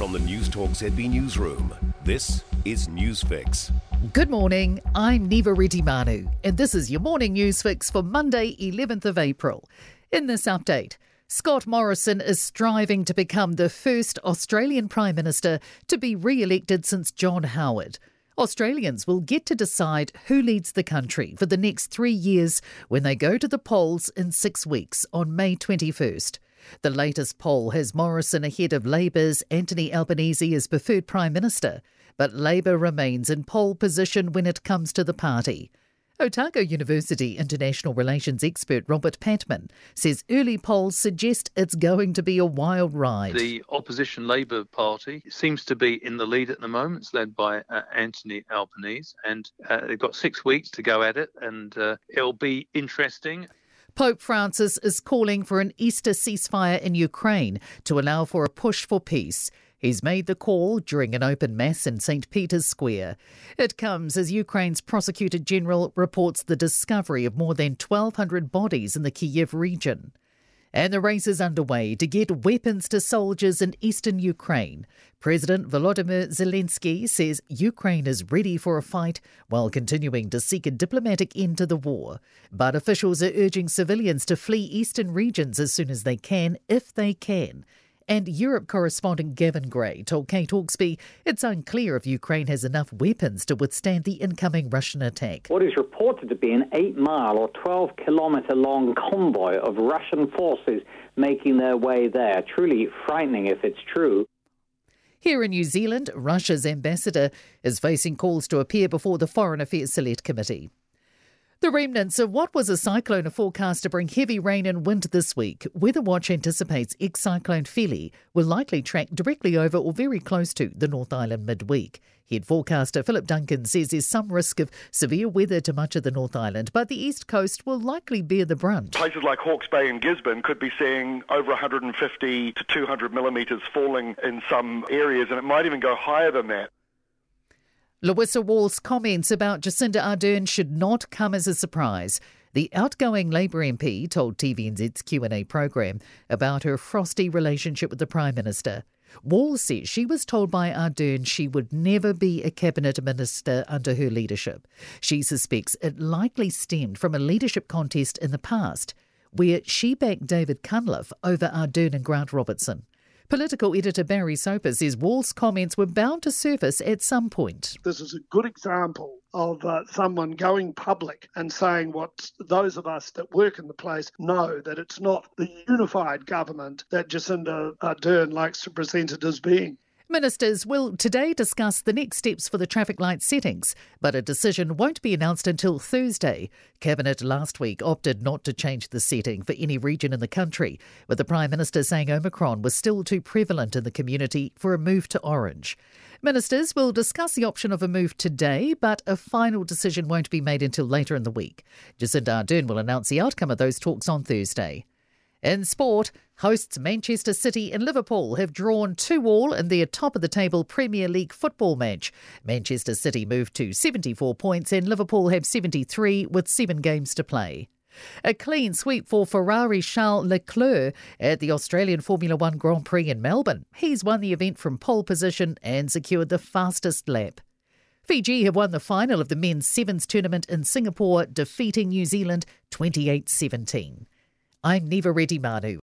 From the Newstalk ZB Newsroom, this is Newsfix. Good morning, I'm Niva Reddy and this is your morning news fix for Monday, 11th of April. In this update, Scott Morrison is striving to become the first Australian Prime Minister to be re elected since John Howard. Australians will get to decide who leads the country for the next three years when they go to the polls in six weeks on May 21st. The latest poll has Morrison ahead of Labour's Anthony Albanese as preferred Prime Minister, but Labour remains in pole position when it comes to the party. Otago University international relations expert Robert Patman says early polls suggest it's going to be a wild ride. The opposition Labour Party seems to be in the lead at the moment. It's led by uh, Anthony Albanese, and uh, they've got six weeks to go at it, and uh, it'll be interesting. Pope Francis is calling for an Easter ceasefire in Ukraine to allow for a push for peace. He's made the call during an open mass in St. Peter's Square. It comes as Ukraine's prosecutor general reports the discovery of more than 1,200 bodies in the Kiev region. And the race is underway to get weapons to soldiers in eastern Ukraine. President Volodymyr Zelensky says Ukraine is ready for a fight while continuing to seek a diplomatic end to the war. But officials are urging civilians to flee eastern regions as soon as they can, if they can. And Europe correspondent Gavin Gray told Kate Hawkesby it's unclear if Ukraine has enough weapons to withstand the incoming Russian attack. What is reported to be an eight mile or 12 kilometre long convoy of Russian forces making their way there. Truly frightening if it's true. Here in New Zealand, Russia's ambassador is facing calls to appear before the Foreign Affairs Select Committee. The remnants of what was a cyclone are forecast to bring heavy rain and wind this week. Weather Watch anticipates ex cyclone Fili will likely track directly over or very close to the North Island midweek. Head forecaster Philip Duncan says there's some risk of severe weather to much of the North Island, but the east coast will likely bear the brunt. Places like Hawke's Bay and Gisborne could be seeing over 150 to 200 millimetres falling in some areas, and it might even go higher than that. Louisa Wall's comments about Jacinda Ardern should not come as a surprise. The outgoing Labour MP told TVNZ's Q&A program about her frosty relationship with the Prime Minister. Wall says she was told by Ardern she would never be a cabinet minister under her leadership. She suspects it likely stemmed from a leadership contest in the past, where she backed David Cunliffe over Ardern and Grant Robertson. Political editor Barry Soper says Wall's comments were bound to surface at some point. This is a good example of uh, someone going public and saying what those of us that work in the place know that it's not the unified government that Jacinda Ardern likes to present it as being. Ministers will today discuss the next steps for the traffic light settings, but a decision won't be announced until Thursday. Cabinet last week opted not to change the setting for any region in the country, with the Prime Minister saying Omicron was still too prevalent in the community for a move to orange. Ministers will discuss the option of a move today, but a final decision won't be made until later in the week. Jacinda Ardern will announce the outcome of those talks on Thursday. In sport, hosts Manchester City and Liverpool have drawn 2 all in their top of the table Premier League football match. Manchester City moved to 74 points and Liverpool have 73 with 7 games to play. A clean sweep for Ferrari Charles Leclerc at the Australian Formula One Grand Prix in Melbourne. He's won the event from pole position and secured the fastest lap. Fiji have won the final of the men's sevens tournament in Singapore, defeating New Zealand 28 17. I'm Niva Retimanu.